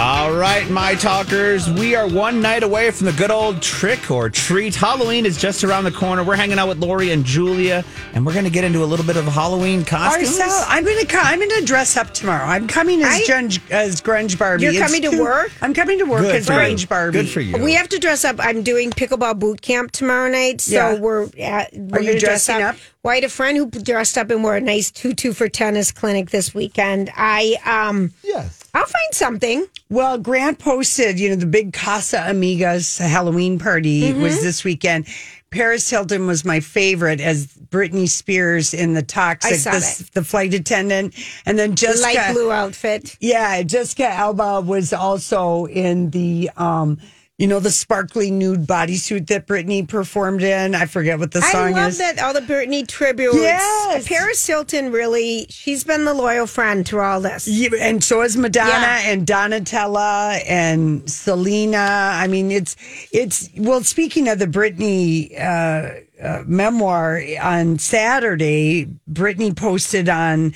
All right, my talkers, we are one night away from the good old trick or treat. Halloween is just around the corner. We're hanging out with Lori and Julia, and we're going to get into a little bit of Halloween costumes. Marcel, I'm going to I'm going to dress up tomorrow. I'm coming as I- Grunge, as Grunge Barbie. You're It's coming to too- work? I'm coming to work Good as for you. Grunge Barbie. Good for you. We have to dress up. I'm doing pickleball boot camp tomorrow night, so Yeah. we're at, we're you gonna dress dressing up? Well, I had a friend who dressed up and wore a nice tutu for tennis clinic this weekend. I um, yes. I'll find something. Well, Grant posted, you know, the big Casamigos Halloween party Mm-hmm. was this weekend. Paris Hilton was my favorite as Britney Spears in the Toxic, the, the flight attendant, and then Jessica. Light blue outfit. Yeah, Jessica Alba was also in the, um, you know, the sparkly nude bodysuit that Britney performed in. I forget what the song is. I love is. that all the Britney tributes. Yes. Paris Hilton really. She's been the loyal friend through all this. Yeah, and so is Madonna Yeah. and Donatella and Selena. I mean, it's it's well. Speaking of the Britney uh, uh, memoir on Saturday, Britney posted on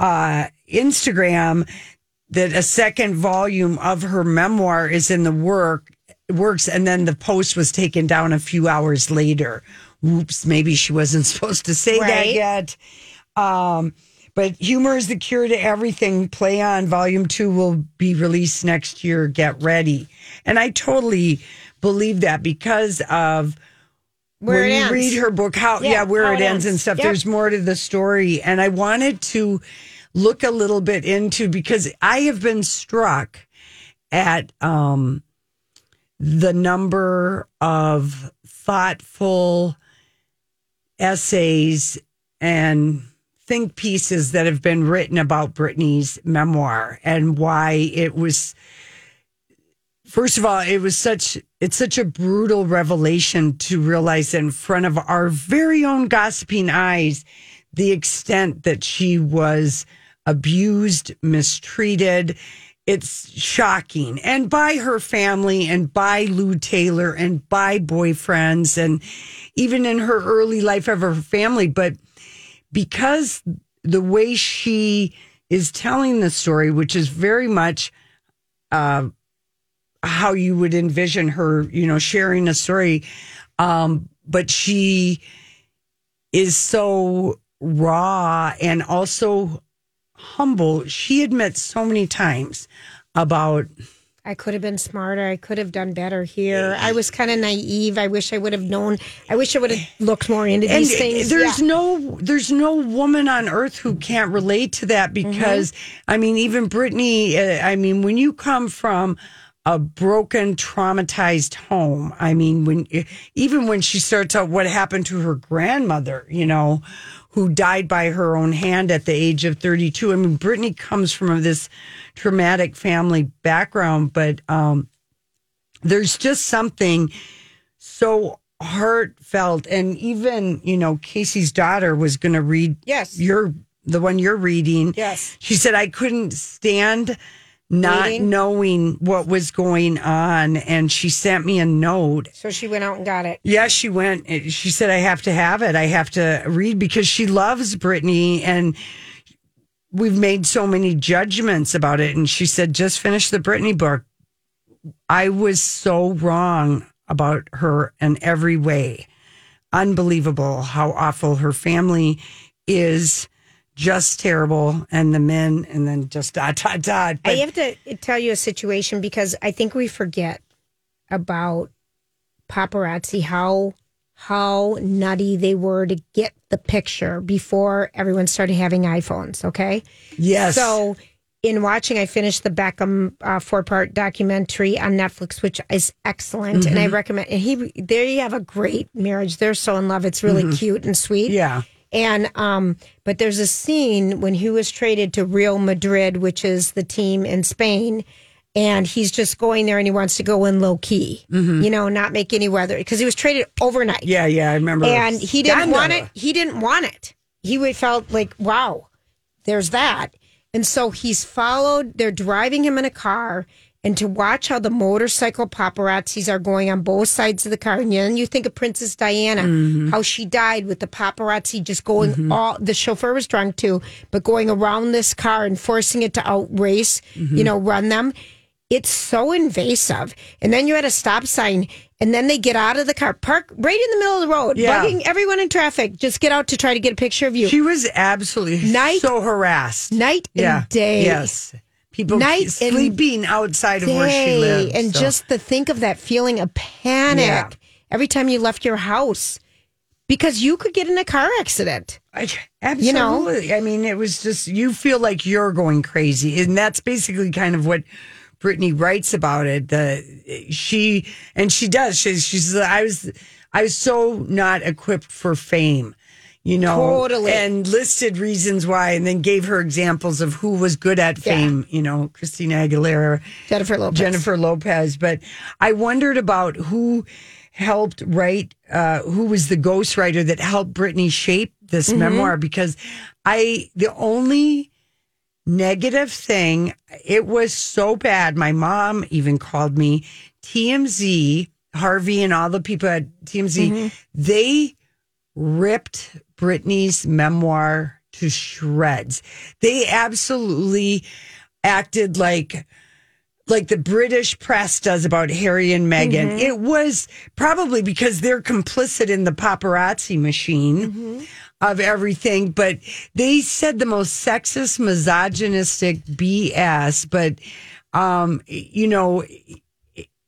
uh, Instagram that a second volume of her memoir is in the work works, and then the post was taken down a few hours later. Whoops, maybe she wasn't supposed to say that yet. Um, but humor is the cure to everything. Play on volume two will be released next year. Get ready. And I totally believe that because of Where when it you ends. read her book, how yeah, Yeah, where how it it ends and stuff. Yep. There's more to the story, and I wanted to look a little bit into because I have been struck at um the number of thoughtful essays and think pieces that have been written about Britney's memoir and why it was first of all it was such it's such a brutal revelation to realize in front of our very own gossiping eyes the extent that she was abused mistreated it's shocking. And by her family and by Lou Taylor and by boyfriends and even in her early life of her family. But because the way she is telling the story, which is very much uh, how you would envision her, you know, sharing a story, um, but she is so raw and also humble. She admits so many times about I could have been smarter. I could have done better here. I was kind of naive. I wish I would have known. I wish I would have looked more into and these things. there's Yeah. no there's no woman on earth who can't relate to that because I mean even Britney uh, I mean when you come from a broken traumatized home I mean when even when she starts out what happened to her grandmother you know who died by her own hand at the age of 32 I mean Britney comes from this traumatic family background but um there's just something so heartfelt and even you know casey's daughter was going to read Yes. your the one you're reading Yes. she said i couldn't stand not Reading? knowing what was going on and she sent me a note So she went out and got it. yeah she went eh, she said i have to have it i have to read because she loves britney and we've made so many judgments about it and she said just finish the britney book I was so wrong about her in every way. Unbelievable how awful her family is just terrible, and the men, and then just dot dot dot. I have to tell you a situation because I think we forget about paparazzi how how nutty they were to get the picture before everyone started having iPhones. Okay, yes, so in watching, I finished the Beckham uh, four part documentary on Netflix, which is excellent, and I recommend. And he there you have a great marriage. They're so in love. It's really cute and sweet. yeah, And um, but there's a scene when he was traded to Real Madrid, which is the team in Spain, and he's just going there and he wants to go in low key, you know, not make any weather because he was traded overnight. yeah, yeah. I remember, and he didn't want it. He didn't want it. He would felt like, wow, there's that. And so he's followed. They're driving him in a car. And to watch how the motorcycle paparazzis are going on both sides of the car, and then you think of Princess Diana, Mm-hmm. how she died with the paparazzi just going all. The chauffeur was drunk too, but going around this car and forcing it to outrace, Mm-hmm. you know, run them. It's so invasive. And then you're at a stop sign, and then they get out of the car, park right in the middle of the road, Yeah. bugging everyone in traffic. Just get out to try to get a picture of you. She was absolutely Night- so harassed. night yeah. and day. Yes. People Night sleeping outside of where she Day. lived. And so. just to think of that feeling of panic Yeah. every time you left your house because you could get in a car accident. I, you know? absolutely. I mean, it was just you feel like you're going crazy, and that's basically kind of what Britney writes about it. The she and she does. She, she's I was I was so not equipped for fame. You know, Totally. and listed reasons why, and then gave her examples of who was good at Yeah. fame. You know, Christina Aguilera, Jennifer Lopez. Jennifer Lopez. But I wondered about who helped write, uh, who was the ghostwriter that helped Britney shape this Mm-hmm. memoir because I, the only negative thing, it was so bad. My mom even called me TMZ, Harvey, and all the people at TMZ, Mm-hmm. they ripped Britney's memoir to shreds. They absolutely acted like like the British press does about Harry and Meghan. Mm-hmm. It was probably because they're complicit in the paparazzi machine Mm-hmm. of everything, but they said the most sexist, misogynistic BS. But um, you know,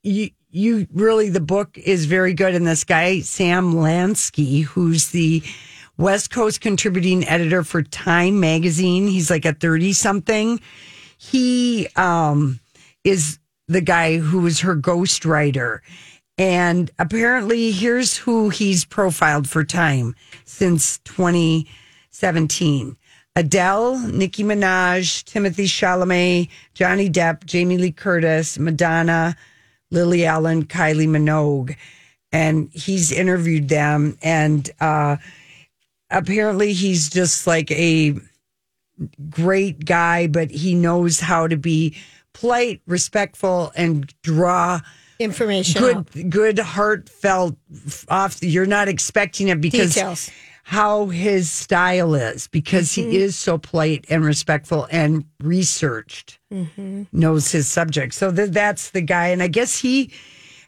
you you really the book is very good. And this guy Sam Lansky who's the West Coast contributing editor for Time magazine he's like a 30 something he um is the guy who was her ghostwriter. And apparently here's who he's profiled for Time since 2017 Adele, Nicki Minaj, Timothée Chalamet, Johnny Depp, Jamie Lee Curtis, Madonna, Lily Allen, Kylie Minogue, and he's interviewed them. And uh, apparently, he's just like a great guy, but he knows how to be polite, respectful, and draw Information. out. good, good, heartfelt off. You're not expecting it because Details. How his style is because he mm-hmm. is so polite and respectful and researched mm-hmm. knows his subject. So th- that's the guy. And i guess he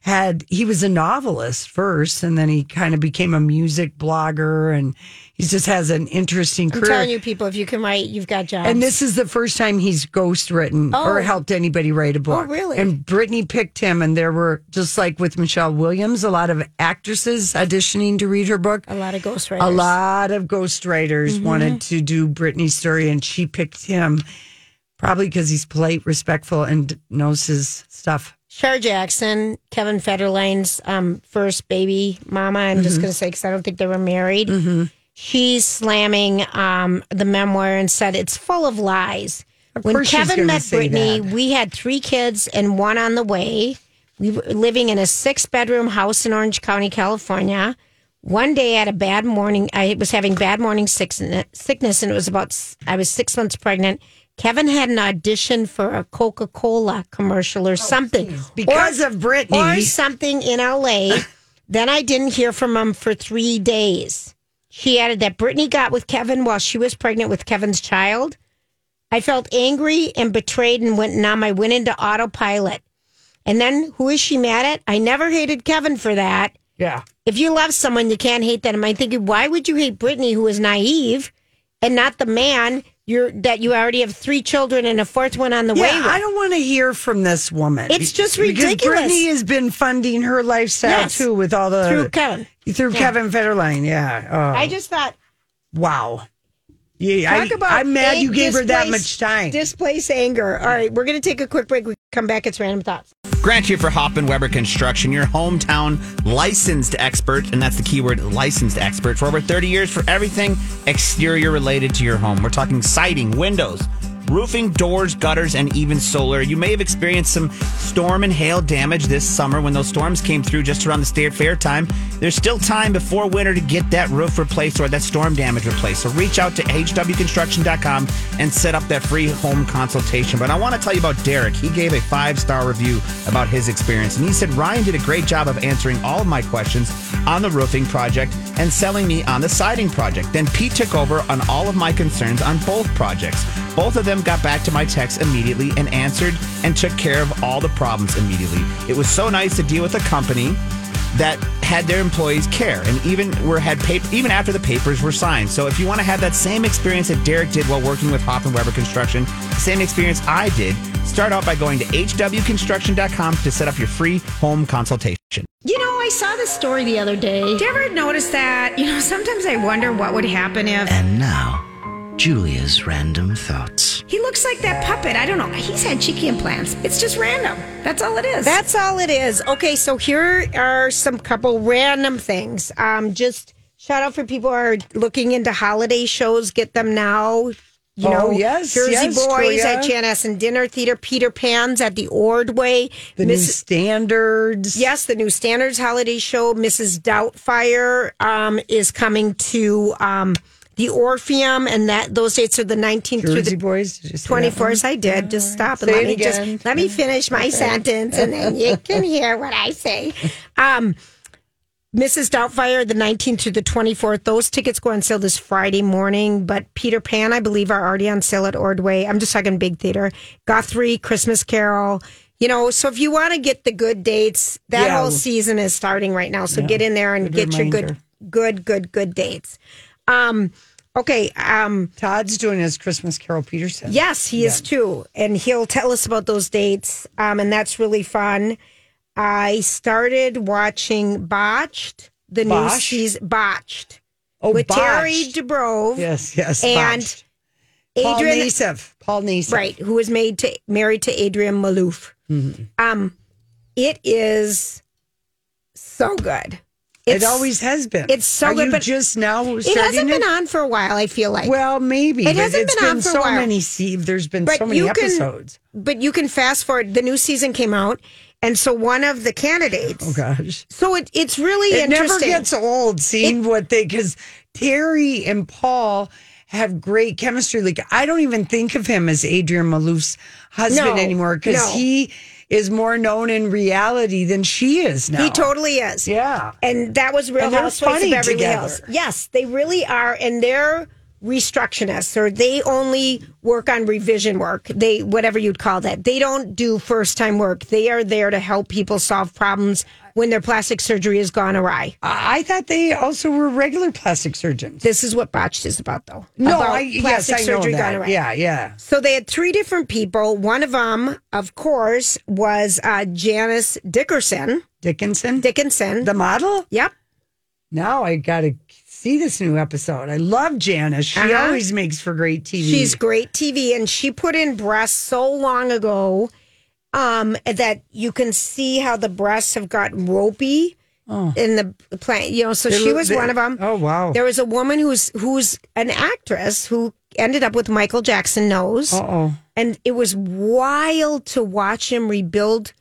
had he was a novelist first and then he kind of became a music blogger and he just has an interesting I'm career telling you, people, if you can write, you've got jobs. and this is the first time he's ghost written or Oh. helped anybody write a book. Oh, really? And Britney picked him, and there were just like with Michelle Williams, a lot of actresses auditioning to read her book. a lot of ghostwriters. A lot of ghostwriters Mm-hmm. wanted to do Britney's story, and she picked him probably because he's polite, respectful, and knows his stuff. Shar Jackson, Kevin Federline's um, first baby mama. I'm Mm-hmm. just going to say because I don't think they were married. She's slamming um, the memoir and said it's full of lies. when Kevin met Britney, that. we had three kids and one on the way. We were living in a six bedroom house in Orange County, California. One day I had a bad morning. I was having bad morning sickness, sickness, and it was about, I was six months pregnant. Kevin had an audition for a Coca Cola commercial or oh, something. Oh, Because Or- of Britney. or something in LA. then I didn't hear from him for three days. She added that Britney got with Kevin while she was pregnant with Kevin's child. I felt angry and betrayed and went numb. I went into autopilot. And then who is she mad at? I never hated Kevin for that. yeah. If you love someone, you can't hate them. I'm thinking, why would you hate Britney, who is naive and not the man you're that you already have three children and a fourth one on the way. Yeah, with. I don't want to hear from this woman. It's just Because ridiculous. Britney has been funding her lifestyle Yes. too with all the Through Kevin. through Kevin Federline. Yeah. Oh, I just thought wow. Yeah, talk I, about. I'm mad you gave her that much time. Displace anger. All right, we're going to take a quick break. We come back. It's random thoughts. Grant here for Hoffman Weber Construction, your hometown licensed expert, and that's the keyword licensed expert for over 30 years for everything exterior related to your home. We're talking siding, windows, roofing, doors, gutters, and even solar. You may have experienced some storm and hail damage this summer when those storms came through just around the state fair time. There's still time before winter to get that roof replaced or that storm damage replaced. So reach out to hwconstruction.com and set up that free home consultation. But I want to tell you about Derek. He gave a five star review about his experience. And he said, Ryan did a great job of answering all of my questions on the roofing project and selling me on the siding project. Then Pete took over on all of my concerns on both projects. Both of them got back to my text immediately and answered and took care of all the problems immediately. It was so nice to deal with a company that had their employees care and even were had paper even after the papers were signed. So if you want to have that same experience that Derek did while working with Hoffman Weber Construction, the same experience I did, start out by going to hwconstruction.com to set up your free home consultation. You know, I saw this story the other day. Did you ever notice that? You know, sometimes I wonder what would happen if And now, Julia's random thoughts. He looks like that puppet. I don't know. He's had cheeky implants. It's just random. That's all it is. That's all it is. Okay, so here are some couple random things. Um, just shout out for people who are looking into holiday shows. Get them now. You Oh, know, yes, Jersey yes, Boys Toya. at Chanhassen Dinner Theater, Peter Pan's at the Ordway, the new standards. Yes, the new Standards holiday show, Mrs. Doubtfire, um, is coming to um, the Orpheum, and that those dates are the 19th through the Boys. Did you say that Twenty fourth. I did. Just stop and Say let me again. just let me finish my sentence, and then you can hear what I say. Um, Mrs. Doubtfire, the nineteenth to the twenty fourth. Those tickets go on sale this Friday morning. But Peter Pan, I believe, are already on sale at Ordway. I'm just talking big theater. Guthrie, Christmas Carol. You know, so if you want to get the good dates, that Yeah. whole season is starting right now. So get in there and Good get your good, good, good, good dates. Um, okay. Um, Todd's doing his Christmas Carol Peterson. Yes, he is too. And he'll tell us about those dates. Um, and that's really fun. I started watching Botched, the new Bosch? season Botched Oh, with Terry botched. Dubrow. Yes, yes. And botched. Paul Adrian Nassif. Paul Nassif. Right, who was made to married to Adrienne Maloof. Mm-hmm. Um, it is so good. It always has been. it's so Are good, you but just now It hasn't been it? on for a while. I feel like. Well, maybe. It hasn't it's been on for a so while. many. See, there's been But so many you can- episodes. but you can fast forward. The new season came out, and so one of the candidates. Oh gosh. So it, it's really interesting. It never gets old seeing what they because Terry and Paul have great chemistry. Like I don't even think of him as Adrienne Maloof's husband No, anymore because no. he is more known in reality than she is now. He totally is. Yeah. And that was Real Housewives of funny Beverly together. Hills. Yes, they really are. And they're restructionists or they only work on revision work. They, whatever you'd call that. They don't do first time work. They are there to help people solve problems when their plastic surgery has gone awry. I thought they also were regular plastic surgeons. This is what botched is about, though. No, about I, yes, I know that. Yeah, yeah. So they had three different people. One of them, of course, was uh, Janice Dickerson. Dickinson, Dickinson. the model. yep. Now I got to see this new episode. I love Janice. She Uh-huh. always makes for great TV. She's great TV, and she put in breasts so long ago um, that you can see how the breasts have gotten ropey in the plant. You know, so They she look- was they- one of them. Oh, wow. There was a woman who's who's an actress who ended up with Michael Jackson nose, oh. and it was wild to watch him rebuild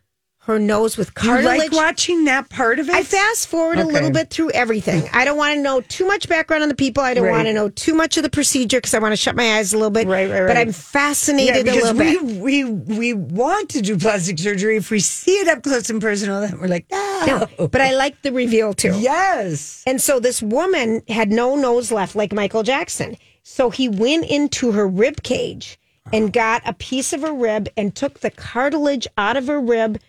her nose with Do you cartilage. like watching that part of it? I fast forward a little bit through everything. I don't want to know too much background on the people. I don't Right. want to know too much of the procedure because I want to shut my eyes a little bit. Right, right, right. But. I'm fascinated Yeah, a because little we, bit. we we want to do plastic surgery. If we see it up close and personal, then we're like, no. But I like the reveal too. yes. And so this woman had no nose left like Michael Jackson. So he went into her rib cage and got a piece of her rib and took the cartilage out of her rib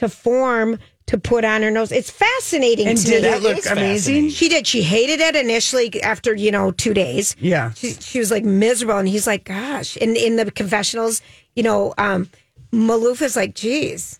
to form to put on her nose. It's fascinating And to did me. it look amazing? She did. She hated it initially after, you know, two days. Yeah. She, she was like miserable. And he's like, gosh. And in the confessionals, you know, um, Maloof is like, geez.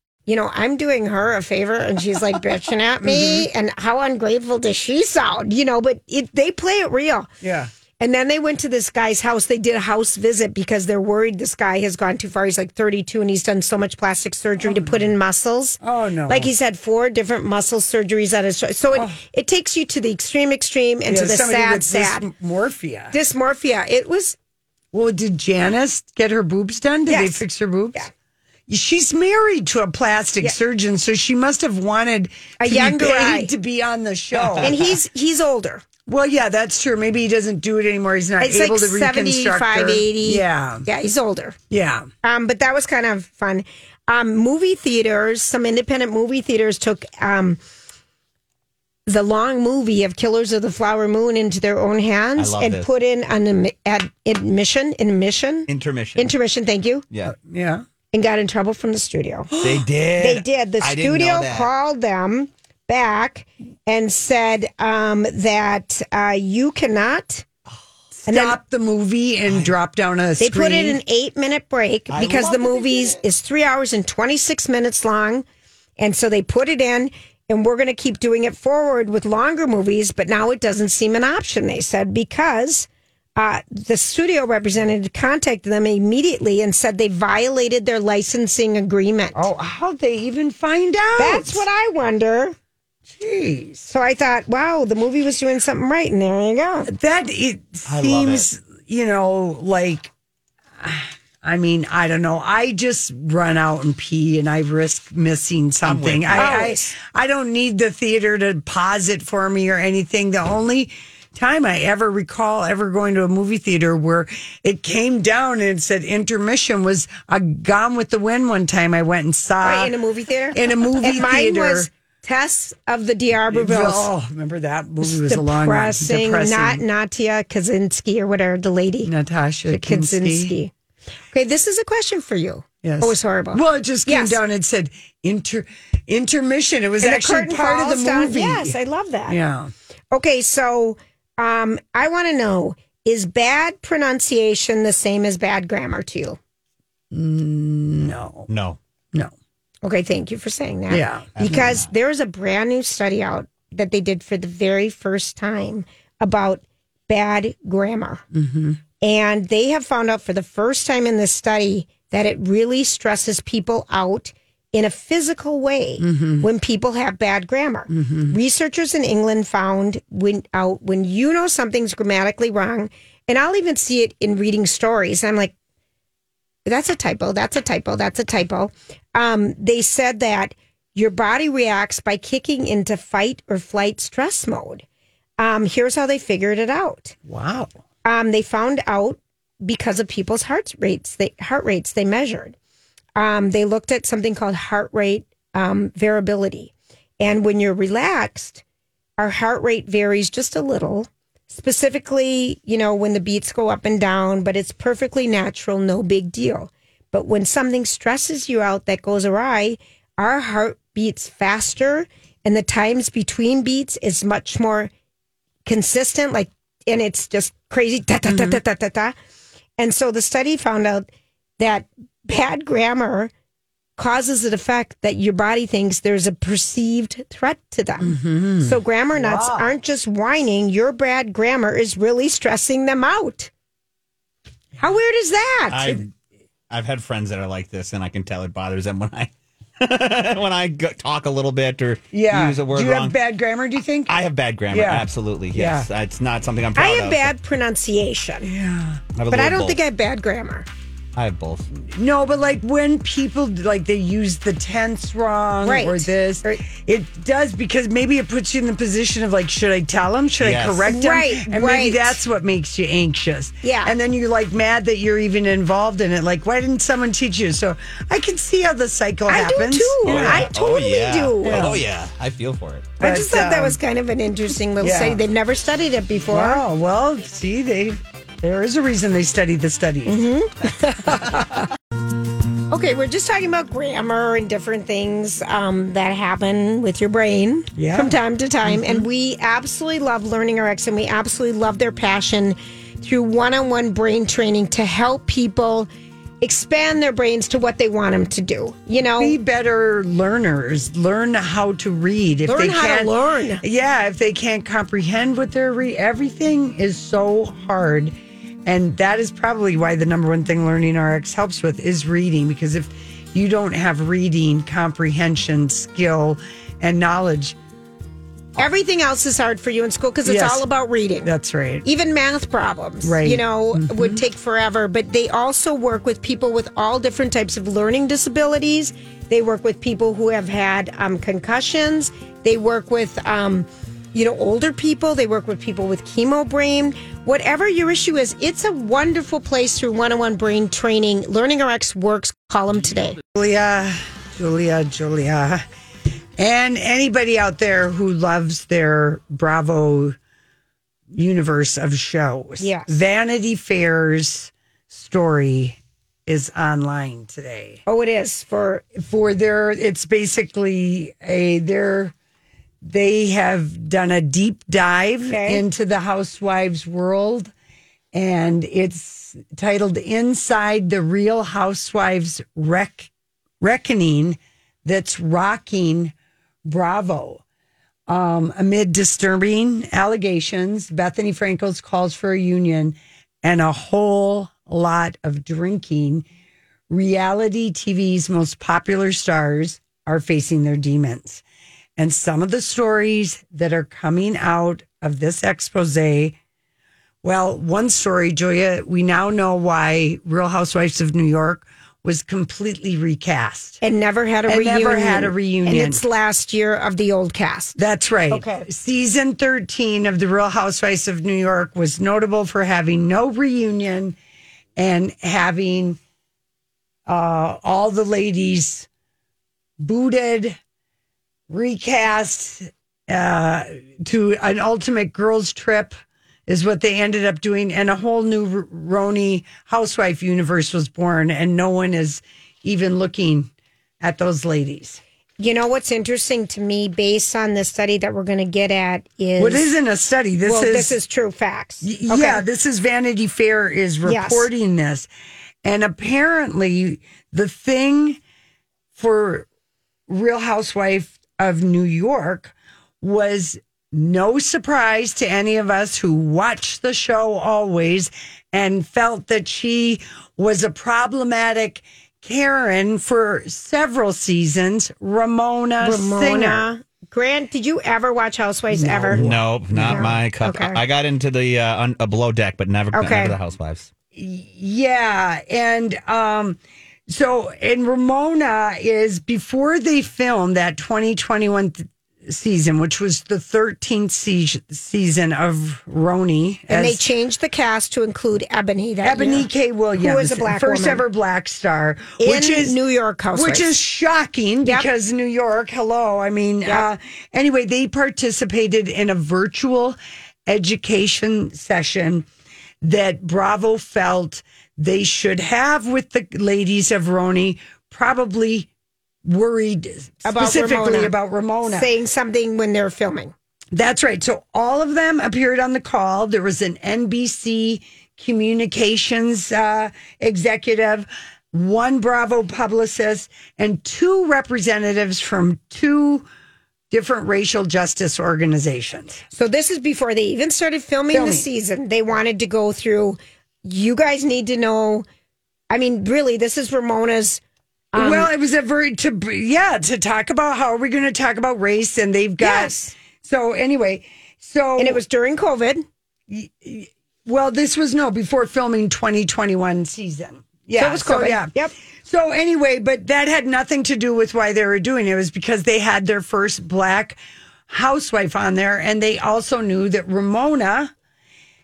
You know, I'm doing her a favor and she's like bitching at me. Mm-hmm. And how ungrateful does she sound? You know, but it, they play it real. Yeah. And then they went to this guy's house. They did a house visit because they're worried this guy has gone too far. He's like 32 and he's done so much plastic surgery to put oh, in muscles. Oh, no. Like he's had four different muscle surgeries at his. So it, oh. it takes you to the extreme, extreme, and Yeah, to the sad, sad dysmorphia. dysmorphia. It was Well, did Janice get her boobs done? Did they fix her boobs? Yeah. She's married to a plastic surgeon, so she must have wanted A to be younger paid guy. to be on the show. and he's he's older. well, yeah, that's true. Maybe he doesn't do it anymore. He's not It's able like to reconstruct 75, her. 80. Yeah, Yeah, he's older. yeah. Um, but that was kind of fun. Um, movie theaters, some independent movie theaters took um, the long movie of Killers of the Flower Moon into their own hands and this. put in an ad- admission, admission, Intermission. intermission. Thank you, yeah. Yeah. And got in trouble from the studio. They did. They did. The I didn't know studio that. called them back and said um, that uh, you cannot. And then- Stop the movie and drop down a They screen. put in an eight minute break I because love the that they movie's did three hours and 26 minutes long. And so they put it in, and we're going to keep doing it forward with longer movies. But now it doesn't seem an option, they said, because uh, the studio representative contacted them immediately and said they violated their licensing agreement. Oh, how'd they even find out? That's what I wonder. Jeez. So I thought, wow, the movie was doing something right. And there you go. That it I love seems, you know, like. I mean, I don't know. I just run out and pee, and I risk missing something. I, I I don't need the theater to pause it for me or anything. The only time I ever recall ever going to a movie theater where it came down and it said intermission was a Gone with the Wind. One time I went and saw Right, in a movie theater? In a movie and mine theater. was Tess of the D'Urbervilles. Oh, remember that movie was a long depressing, depressing. not Natia Kaczynski or whatever the lady Natasha. Kaczynski. Okay, this is a question for you. Yes. Oh, it's horrible. Well, it just came Yes. down and said inter intermission. It was And actually part of the falls down. movie. Yes, I love that. yeah. Okay, so um, I want to know: is bad pronunciation the same as bad grammar to you? No. No. No. Okay, thank you for saying that. Yeah. Because there is a brand new study out that they did for the very first time about bad grammar. And they have found out for the first time in this study that it really stresses people out in a physical way when people have bad grammar. Researchers in England found when out when you know something's grammatically wrong, and I'll even see it in reading stories. I'm like, that's a typo. That's a typo. That's a typo. Um, they said that your body reacts by kicking into fight or flight stress mode. Um, here's how they figured it out. Wow. Um, they found out because of people's heart rates. They heart rates they measured. Um, they looked at something called heart rate um, variability, and when you're relaxed, our heart rate varies just a little, specifically, you know, when the beats go up and down, but it's perfectly natural, no big deal. But when something stresses you out that goes awry, our heart beats faster and the times between beats is much more consistent, like, and it's just crazy. Da, da, da, da, da, da, da. And so the study found out that bad grammar causes an effect that your body thinks there's a perceived threat to them. Mm-hmm. So grammar nuts aren't just whining, your bad grammar is really stressing them out. How weird is that? I've, I've had friends that are like this, and I can tell it bothers them when I when I go, talk a little bit or Yeah. use a word Do you wrong. have bad grammar, do you think? I have bad grammar. Yeah. Absolutely, yes. It's not something I'm proud I of. have bad pronunciation, yeah. I have but I don't both. think I have bad grammar. I have both. No, but like when people like they use the tense wrong Right. or this, Or- it does because maybe it puts you in the position of like, should I tell them? Should Yes. I correct them? Right, and right. maybe that's what makes you anxious. Yeah. and then you're like mad that you're even involved in it. Like, why didn't someone teach you? So I can see how the cycle I do happens. too. Yeah. I totally oh, yeah. do. Oh yeah, I feel for it. I just But, thought that um, was kind of an interesting little yeah. study. They've never studied it before. Wow. Well, see, they there is a reason they study the studies. Mm-hmm. Okay, we're just talking about grammar and different things um, that happen with your brain Yeah. from time to time. And we absolutely love Learning RX and we absolutely love their passion through one on one brain training to help people expand their brains to what they want them to do. You know, be better learners. Learn how to read. If Learn they how to can't, learn. Yeah, if they can't comprehend what they're reading, everything is so hard. And that is probably why the number one thing Learning RX helps with is reading. Because if you don't have reading, comprehension, skill, and knowledge, everything else is hard for you in school because it's Yes. all about reading. that's right. even math problems Right. you know would take forever but they also work with people with all different types of learning disabilities they work with people who have had um, concussions they work with um, you know older people they work with people with chemo brain whatever your issue is it's a wonderful place through one-on-one brain training learning rx works call them today Julia, Julia, Julia. And anybody out there who loves their Bravo universe of shows. Yes. Vanity Fair's story is online today. oh it is for For their it's basically a their they have done a deep dive Okay. into the housewives world and it's titled Inside the Real Housewives Rec- Reckoning That's Rocking Bravo. Um, amid disturbing allegations, Bethenny Frankel's calls for a union and a whole lot of drinking. Reality TV's most popular stars are facing their demons. And some of the stories that are coming out of this expose well, one story, Julia, we now know why Real Housewives of New York was completely recast. and never had a And reunion never had a reunion. and it's last year of the old cast That's right. Okay. Season 13 of The Real Housewives of New York was notable for having no reunion and having uh, all the ladies booted, recast uh, to an ultimate girls' trip is what they ended up doing. And a whole new R- RHONY housewife universe was born, and no one is even looking at those ladies. You know what's interesting to me, based on the study that we're going to get at, is What isn't a study? This well, is this is true facts. Y- Okay. Yeah, this is Vanity Fair is Yes. reporting this. And apparently the thing for Real Housewife of New York was no surprise to any of us who watched the show always and felt that she was a problematic Karen for several seasons, Ramona, Singer. Grant, did you ever watch Housewives ever? Nope, not No. my cup. Okay. I got into the uh, un- a below deck, but never, Okay. never the housewives. Yeah, and um so and Ramona is before they filmed that 2021 th- season, which was the 13th se- season of RHONY. And they changed the cast to include Ebony. That Ebony year, K. Williams, who is a black first woman. ever black star, In which is New York Housewives. which is shocking Yep. because New York. Hello, I mean, Yep. uh, anyway, they participated in a virtual education session that Bravo felt they should have with the ladies of RHONY, probably worried About specifically Ramona. about Ramona. saying something when they're filming. That's right. So all of them appeared on the call. There was an NBC communications uh, executive, one Bravo publicist, and two representatives from two different racial justice organizations. So this is before they even started filming, Filming. the season. They wanted to go through. You guys need to know. I mean, really, this is Ramona's. Um, well, it was a very to yeah to talk about how are we going to talk about race, and they've got Yes. so anyway. So and it was during COVID. Well, this was no before filming 2021 season. Yeah, So it was COVID. yeah. Yep. So anyway, but that had nothing to do with why they were doing it. It was because they had their first black housewife on there, and they also knew that Ramona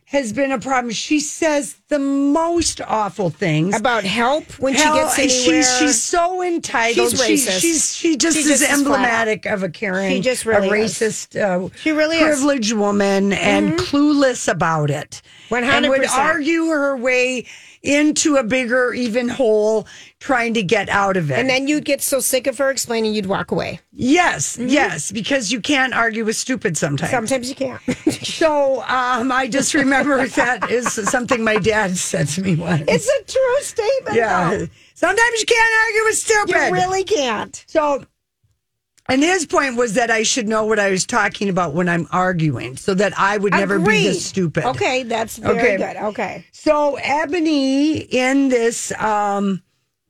has been a problem. She says the most awful things About help when Hell, she gets anywhere. She's, she's so entitled. She's She- she's she just She is just is emblematic of a Karen. She just really a is. racist, uh, She really is. Mm-hmm. privileged woman and clueless about it. And would 100%. argue her way into a bigger, even hole, trying to get out of it. and then you'd get so sick of her explaining, you'd walk away. yes, yes, because you can't argue with stupid sometimes. Sometimes you can't. So um, I just remember that is something my dad said to me once. it's a true statement. yeah. though. Sometimes you can't argue with stupid. You really can't. So, and his point was that I should know what I was talking about when I'm arguing, so that I would never be this stupid. Okay, that's very Okay. good. Okay. So Ebony in this, um,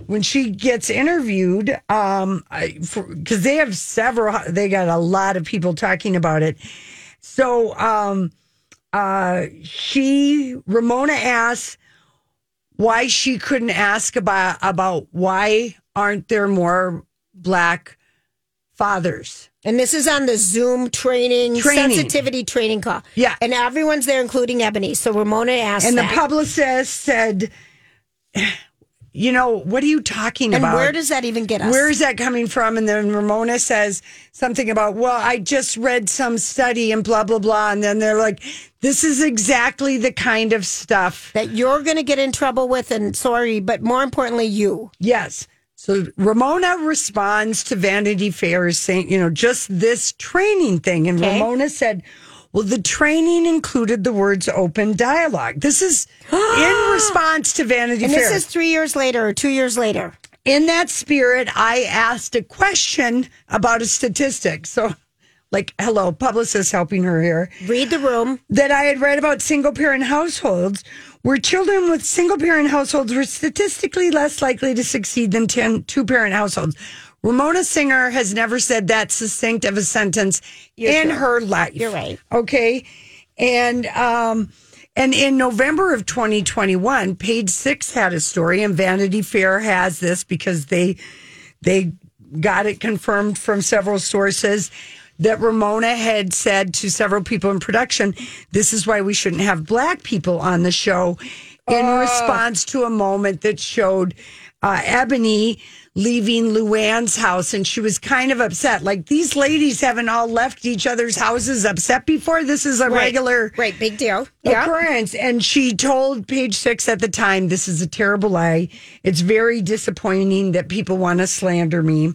when she gets interviewed, um, because they have several, they got a lot of people talking about it. So, um, uh, she Ramona asks why she couldn't ask about about why aren't there more black fathers. And this is on the Zoom training, Training. sensitivity training call. Yeah. And everyone's there, including Ebony. So Ramona asked And the that. publicist said, you know, what are you talking And about? where does that even get us? Where is that coming from? And then Ramona says something about, well, I just read some study and blah, blah, blah. And then they're like, this is exactly the kind of stuff. that you're going to get in trouble with? And sorry, but more importantly, you. Yes. So Ramona responds to Vanity Fair saying, you know, just this training thing. And Okay. Ramona said, well, the training included the words open dialogue. This is in response to Vanity And Fair. this is three years later or two years later. in that spirit, I asked a question about a statistic. So, like, hello, publicist helping her here. Read the room. That I had read about single parent households where children with single parent households were statistically less likely to succeed than two parent households. Ramona Singer has never said that succinct of a sentence in true. her life. You're right. Okay. And um and in November of 2021, Page Six had a story, and Vanity Fair has this because they they got it confirmed from several sources that Ramona had said to several people in production, "This is why we shouldn't have black people on the show." In response to a moment that showed uh, Ebony leaving Luann's house, and she was kind of upset. Like these ladies haven't all left each other's houses upset before. This is a regular Right, big deal. Yeah. occurrence. And she told Page Six at the time, "This is a terrible lie. It's very disappointing that people want to slander me."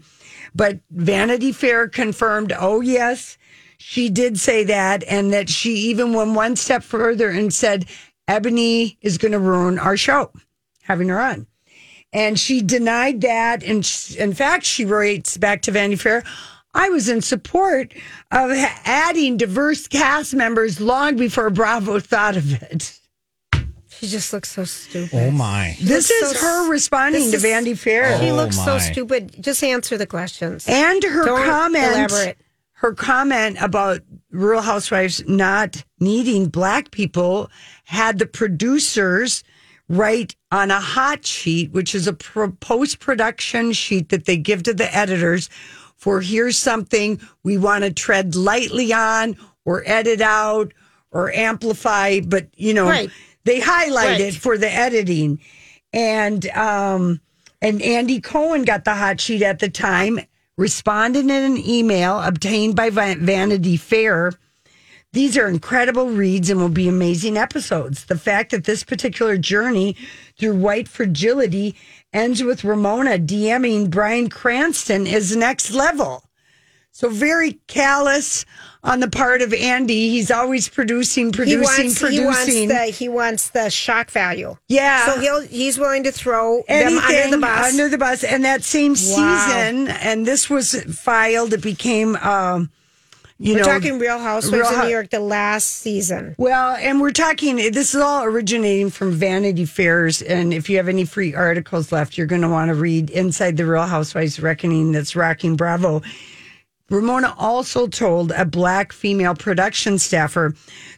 But Vanity Fair confirmed, "Oh yes, she did say that, and that she even went one step further and said Ebony is going to ruin our show, having her on." And she denied that. And sh- in fact, she writes back to Vanity Fair, I was in support of adding diverse cast members long before Bravo thought of it. She just looks so stupid. Oh my. This is so her responding this to is- Vanity Fair. She Oh, looks so my. stupid. Just answer the questions. and her Don't comment elaborate. her comment about Real Housewives not needing black people had the producers write on a hot sheet, which is a pro- post production sheet that they give to the editors for here's something we want to tread lightly on or edit out or amplify, but you know, Right. They highlight Right. it for the editing. And um and Andy Cohen got the hot sheet at the time, responded in an email obtained by Va- Vanity Fair These are incredible reads and will be amazing episodes. The fact that this particular journey through white fragility ends with Ramona DMing Bryan Cranston is next level. So very callous on the part of Andy. He's always producing, He producing, wants, he wants producing. the he wants the shock value. Yeah. So he'll he's willing to throw Anything them under the bus. Under the bus. And that same Wow. season, and this was filed, it became, um, you We're know, talking Real Housewives Real of Hou- New York, the last season. Well, and we're talking, this is all originating from Vanity Fairs. And if you have any free articles left, you're going to want to read Inside the Real Housewives Reckoning that's rocking Bravo. Ramona also told a black female production staffer,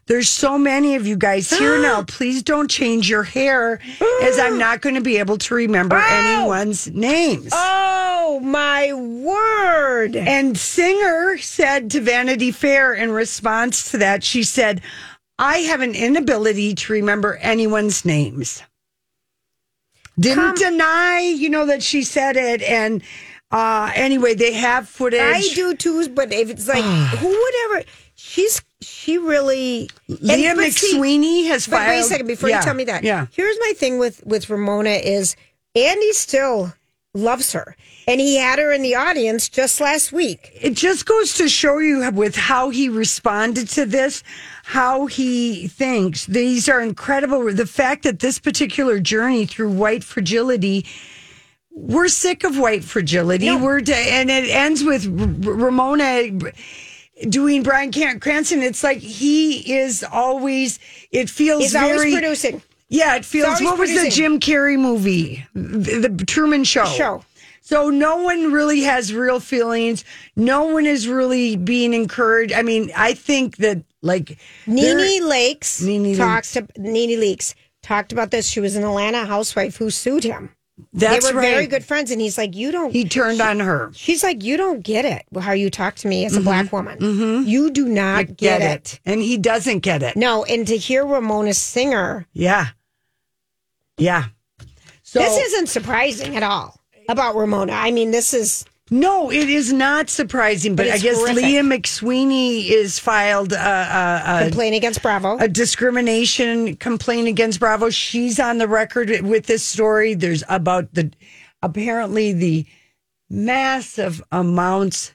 There's so many of you guys here now. Please don't change your hair, as I'm not going to be able to remember anyone's names. Oh my word! And Singer said to Vanity Fair in response to that, she said, I have an inability to remember anyone's names. Didn't deny, you know, that she said it. And uh, anyway, they have footage. I do too, but if it's like who would ever? She's she really. Leah and- but see- McSweeney has But wait a second before Yeah, you tell me that. yeah. Here's my thing with with Ramona is Andy still loves her, and he had her in the audience just last week. it just goes to show you with how he responded to this, how he thinks these are incredible. The fact that this particular journey through white fragility, we're sick of white fragility. We're and it ends with R- Ramona doing Bryan Cranston. It's like he is always. It feels He's very always producing. Yeah, it feels. What was the. Jim Carrey movie? The, the Truman Show. Show. So no one really has real feelings. No one is really being encouraged. I mean, I think that like Nene Leakes Nene talked. To, Nene Leakes talked about this. She was an Atlanta housewife who sued him. That's they were right. very good friends, and he's like, "You don't." He turned on her. She's like, "You don't get it. How you talk to me as a mm-hmm. black woman. Mm-hmm. You do not Get, get, it. it. and he doesn't get it. No, and to hear Ramona Singer, Yeah, yeah. So this isn't surprising at all about Ramona. I mean, this is no, it is not surprising. But, But I guess horrific. Leah McSweeney is filed a, uh, uh, complaint against Bravo. a discrimination complaint against Bravo. She's on the record with this story. There's about the apparently the massive amounts.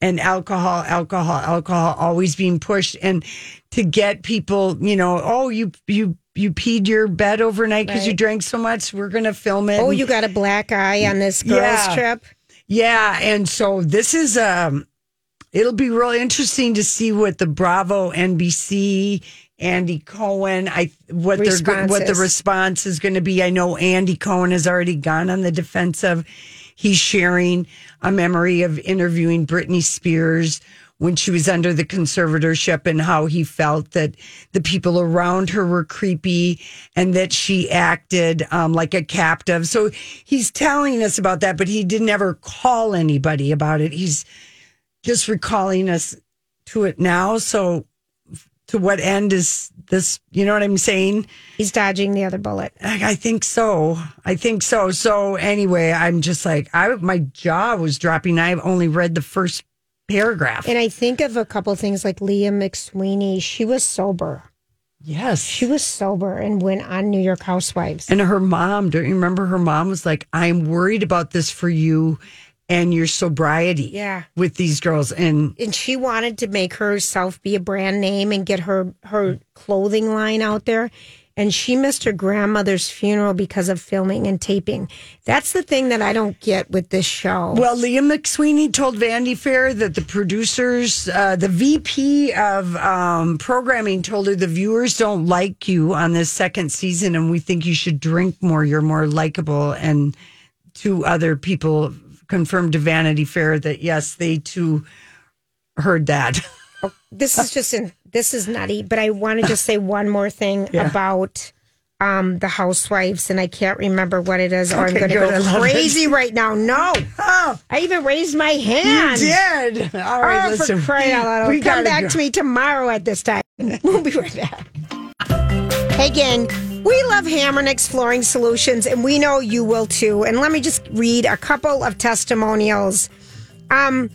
And alcohol, alcohol, alcohol always being pushed and to get people, you know, oh, you you you peed your bed overnight because you drank so much. We're gonna film it. oh, you got a black eye on this girls' Yeah. trip. yeah, and so this is um, it'll be really interesting to see what the Bravo, NBC, Andy Cohen, I what they're what the response is going to be. I know Andy Cohen has already gone on the defensive. He's sharing a memory of interviewing Britney Spears when she was under the conservatorship and how he felt that the people around her were creepy and that she acted um, like a captive. So he's telling us about that, but he didn't ever call anybody about it. He's just recalling us to it now. So to what end is this? You know what I'm saying? He's dodging the other bullet. I I think so. I think so. So anyway, I'm just like I my jaw was dropping. I've only read the first paragraph. And I think of a couple things like Leah McSweeney. She was sober. yes. She was sober and went on New York Housewives. and her mom, don't you remember her mom was like, I'm worried about this for you and your sobriety Yeah. with these girls. And and she wanted to make herself be a brand name and get her her clothing line out there and she missed her grandmother's funeral because of filming and taping that's the thing that i don't get with this show Well, Leah McSweeney told Vanity Fair that the producers, uh, the VP of um, programming, told her the viewers don't like you on this second season, and we think you should drink more. You're more likable. And two other people confirmed to Vanity Fair that yes, they too heard that. this is just in, this is nutty but i want to just say one more thing Yeah. about um the housewives and i can't remember what it is or i'm going to go crazy it. right now no Oh, i even raised my hand you did. All right, oh, listen. for crying out loud. We Come back go. to me tomorrow at this time. We'll be right back. Hey, gang. We love Hamernick's Flooring Solutions, and we know you will too. And let me just read a couple of testimonials. Um,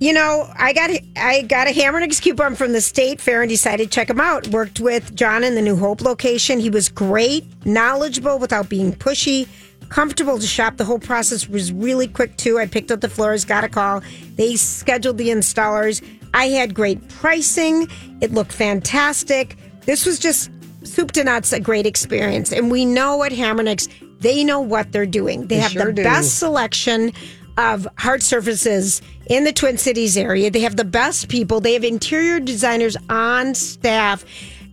you know, I got I got a Hamernick's coupon from the state fair and decided to check him out. Worked with John in the New Hope location. He was great, knowledgeable without being pushy, comfortable to shop. The whole process was really quick too. I picked up the floors, got a call. They scheduled the installers. I had great pricing. It looked fantastic. This was just soup to nuts, a great experience. And we know at Hamernick's, they know what they're doing. They, They have sure the do. best selection of hard surfaces in the Twin Cities area. They have the best people. They have interior designers on staff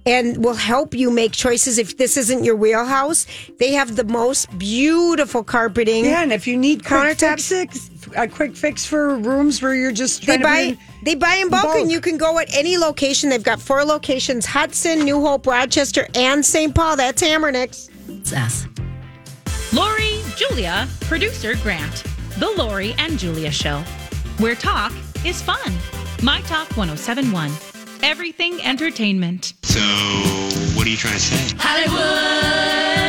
and will help you make choices if this isn't your wheelhouse. They have the most beautiful carpeting. Yeah, and if you need quick Countertops. Fixes, a quick fix for rooms where you're just They buy to be they buy in bulk, bulk. and you can go at any location. They've got four locations: Hudson, New Hope, Rochester, and St. Paul. That's Hamernick's. Us. Lori, Julia, producer Grant. The Lori and Julia Show. Where talk is fun. My Talk 1071. Everything entertainment. So, what are you trying to say? Hollywood!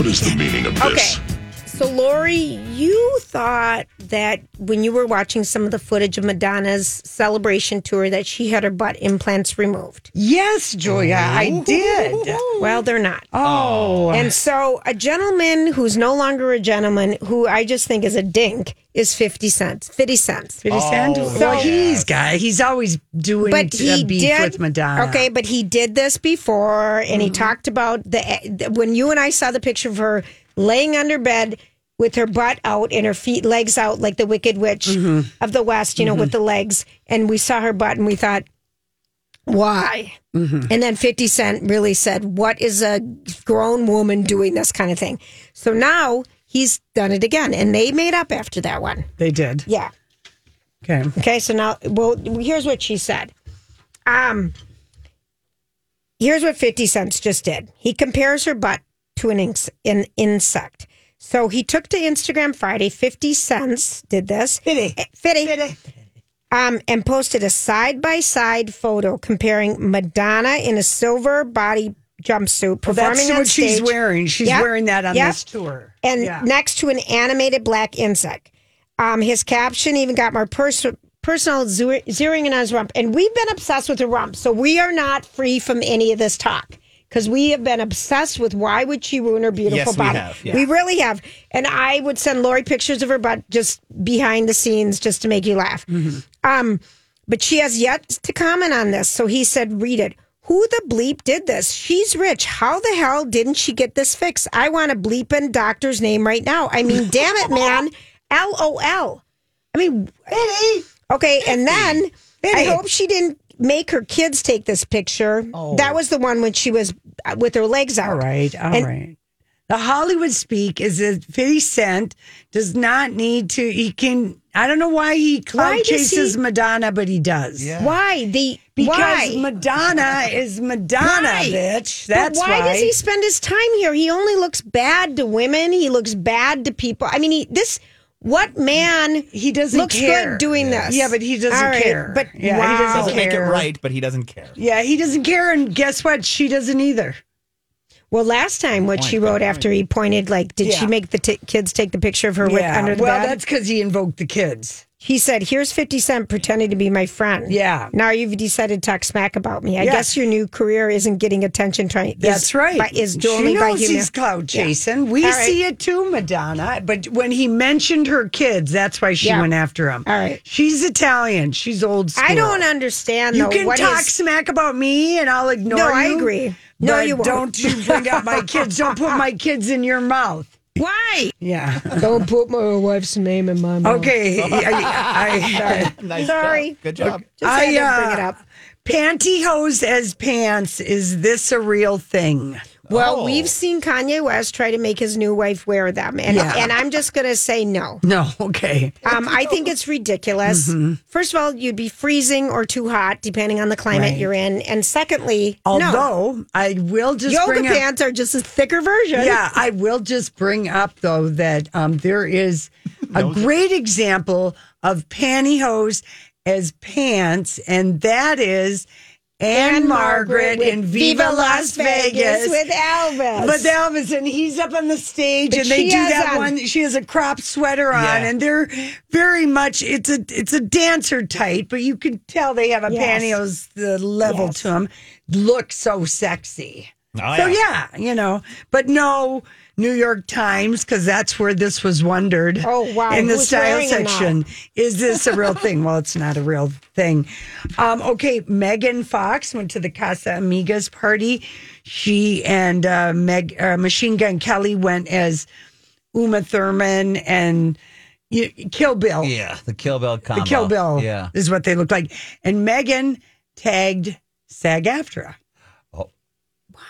What is the meaning of this? Okay. So, Lori, you thought that when you were watching some of the footage of Madonna's celebration tour that she had her butt implants removed. Yes, Julia, I did. Well, they're not. Oh. And so, a gentleman who's no longer a gentleman, who I just think is a dink, is 50 cents. 50 cents. 50 Cent? So- well, he's guy. He's always doing but he a beef did, with Madonna. Okay, but he did this before, and Mm-hmm. he talked about the when you and I saw the picture of her laying under bed with her butt out and her feet legs out like the Wicked Witch Mm-hmm. of the West, you know, with the legs, and we saw her butt, and we thought, why? Mm-hmm. And then 50 Cent really said, What is a grown woman doing this kind of thing? So now he's done it again, and they made up after that one. They did. Yeah. Okay. Okay, so now, well, here's what she said. Um, here's what 50 Cents just did. He compares her butt to an, an insect. So he took to Instagram Friday, 50 Cents did this. Fitty. Eh, Fitty. Um, and posted a side by side photo comparing Madonna in a silver body jumpsuit Well, performing that's on what she's wearing. She's Yep, wearing that on yep. this tour. And Yeah. next to an animated black insect. Um, his caption even got more pers- personal, zeroing in on his rump. And we've been obsessed with the rump, so we are not free from any of this talk because we have been obsessed with why would she ruin her beautiful Yes, we body? have, yeah. We really have. And I would send Lori pictures of her butt just behind the scenes just to make you laugh. Um, but she has yet to comment on this. So he said, read it. Who the bleep did this? She's rich. How the hell didn't she get this fixed? I want a bleeping doctor's name right now. I mean, damn it, man. LOL. I mean, okay. And then I hope she didn't make her kids take this picture. That was the one when she was uh, with her legs out. All right. All right. And- The Hollywood speak is that 50 Cent does not need to, he can, I don't know why he cloud Why chases he- Madonna, but he does. Yeah. Why? The Because why? Madonna is Madonna, Why? bitch. But That's why, does he spend his time here? He only looks bad to women. He looks bad to people. I mean, he, this what man he doesn't looks care. good doing this? Yeah, but he doesn't All right, care. But Yeah, he doesn't Doesn't make it care. right, but he doesn't care. Yeah, he doesn't care. And guess what? She doesn't either. Well, last time what oh, she wrote after he pointed, like, did she make the t- kids take the picture of her with under the well, bed? that's because he invoked the kids. He said, "Here's Fifty Cent pretending to be my friend. Yeah. Now you've decided to talk smack about me. I Yeah. guess your new career isn't getting attention. Trying. That's is, right. By, is she by knows human- he's cloud Yeah. chasing. We All right. see it too, Madonna. But when he mentioned her kids, that's why she Yeah. went after him. All right. She's Italian. She's old school. I don't understand. You can what talk is- smack about me, and I'll ignore No, you. I agree. No, you won't. don't you bring up my kids. Don't put my kids in your mouth. Why? Yeah. Don't put my wife's name in my mouth. Okay. I, I, Nice Sorry. job. Good job. Just I, had to uh, bring it up. pantyhose as pants. Is this a real thing? Well, Oh. we've seen Kanye West try to make his new wife wear them, and Yeah. and I'm just gonna say no. No. Okay. Um, I think it's ridiculous. Mm-hmm. First of all, you'd be freezing or too hot depending on the climate Right. you're in, and secondly, no. Although I will just yoga bring up, pants are just a thicker version. Yeah, I will just bring up though that um, there is a great example of pantyhose as pants, and that is Anne, And Margaret with in Viva Las Vegas. with Elvis. But Elvis, and he's up on the stage, But and they do that on- one. She has a crop sweater on, Yeah. and they're very much. It's a it's a dancer tight, but you can tell they have a Yes. pantyhose the level Yes. to them. Look so sexy. Oh, So yeah. yeah, you know, but no New York Times because that's where this was wondered. Oh, wow. In the Who's style wearing it now? section, is this a real thing? Well, it's not a real thing. Um, okay, Megan Fox went to the Casamigos party. She and uh, Meg uh, Machine Gun Kelly went as Uma Thurman and you, Kill Bill. Yeah, the Kill Bill combo. The Kill Bill Yeah. is what they look like. And Megan tagged SAG AFTRA.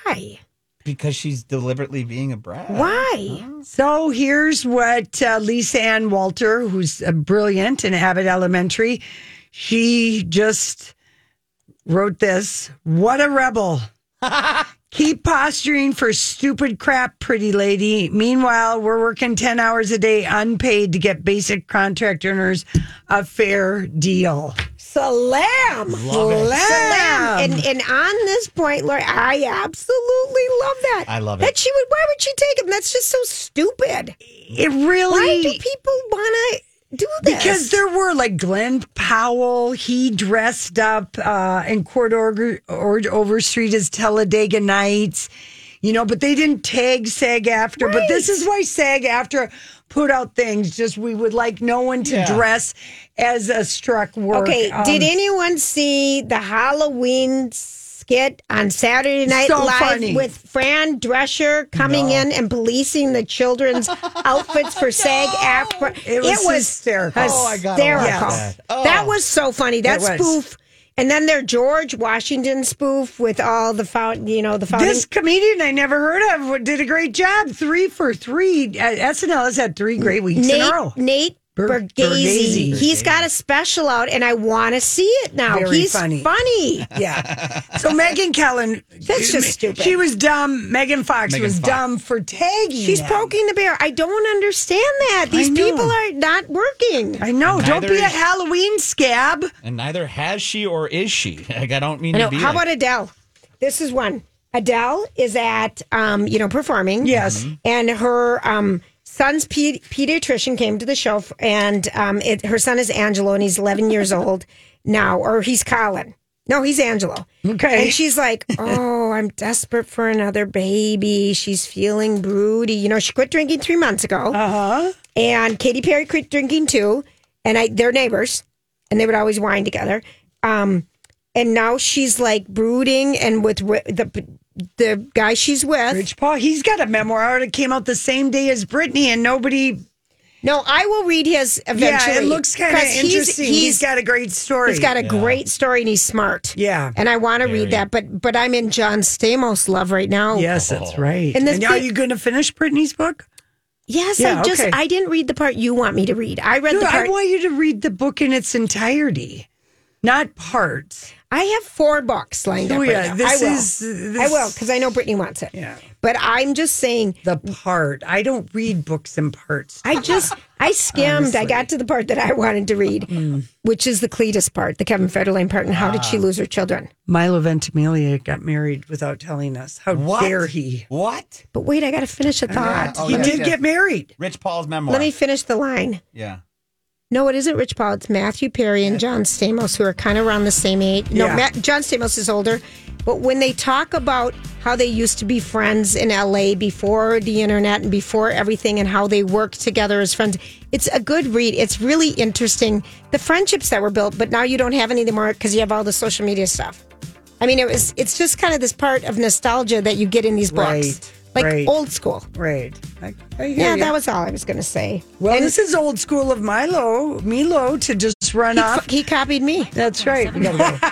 Why? Because she's deliberately being a brat. Why? So here's what uh, Lisa Ann Walter, who's uh, brilliant in Abbott Elementary, she just wrote this. What a rebel. Keep posturing for stupid crap, pretty lady. Meanwhile, we're working 10 hours a day unpaid to get basic contract earners a fair deal. Salam. Love it. Salam. And and on this point, Lori, I absolutely love that. I love it. That it. she would. Why would she take him? That's just so stupid. It really. Why do people want to do this? Because there were like Glen Powell, he dressed up uh, in Court Org- or Overstreet as Talladega Nights, you know, but they didn't tag SAG AFTRA. But this is why SAG AFTRA put out things just we would like no one to Yeah. dress as a struck work. Okay, Um, did anyone see the Halloween skit on Saturday Night So Live funny. with Fran Drescher coming in and policing the children's outfits for SAG AFTRA? It was hysterical. hysterical. Oh, I gotta that. Oh. That was so funny. That It was. spoof. And then their George Washington spoof with all the found, you know, the founding. This comedian I never heard of did a great job. Three for three. Uh, SNL has had three great weeks in a row. Nate Ber- Bargatze. Bargatze. He's got a special out, and I want to see it now. Very He's funny. funny. Yeah. So Megan Kellen, That's just stupid. She was dumb. Megan Fox Megan was Fox. dumb for tagging. She's them. poking the bear. I don't understand that. These know. people are not working. I know. Don't Neither be a is- Halloween scab. And neither has she or is she. Like, I don't mean I know. to be. How like- about Adele? This is one. Adele is at, um, you know, performing. Yes. And her um, son's pe- pediatrician came to the show, f- and um, it, her son is Angelo, and he's 11 years old now, or he's Colin. No, he's Angelo. Okay. And she's like, Oh, I'm desperate for another baby. She's feeling broody. You know, she quit drinking three months ago. Uh huh. And Katy Perry quit drinking too. And I they're neighbors. And they would always wine together. Um, and now she's like brooding and with the the guy she's with. Rich Paul. He's got a memoir that came out the same day as Britney, and nobody. No, I will read his eventually. Yeah, it looks kind of 'Cause he's- interesting. he's got a great story. He's got a great story and he's smart. Yeah. And I want to Very. read that, but but I'm in John Stamos love right now. Yes, that's oh. right. And And, the are you going to finish Britney's book? Yes, Yeah, I just okay. I didn't read the part you want me to read. I read No, the part. I want you to read the book in its entirety, not parts. I have four books lined Oh, up. yeah, right now. this I will. is- this- I will because I know Britney wants it. Yeah. But I'm just saying, The part. I don't read books in parts. I just I skimmed. I got to the part that I wanted to read, mm. which is the Cletus part, the Kevin Federline part, and how did she ah. lose her children? Milo Ventimiglia got married without telling us. How What? dare he? What? But wait, I got to finish a thought. Oh, he yeah, did yeah. get married. Rich Paul's memoir. Let me finish the line. Yeah. No, it isn't Rich Paul. It's Matthew Perry and John Stamos, who are kind of around the same age. No, Yeah. Matt, John Stamos is older. But when they talk about how they used to be friends in LA before the internet and before everything and how they worked together as friends, it's a good read. It's really interesting. The friendships that were built, but now you don't have any anymore because you have all the social media stuff. I mean, it was. It's just kind of this part of nostalgia that you get in these books, Right, like right. old school. Right. I, I Yeah, ya. that was all I was going to say. Well, this is old school of Milo, Milo to just run He, off. he copied me. That's right. We gotta go.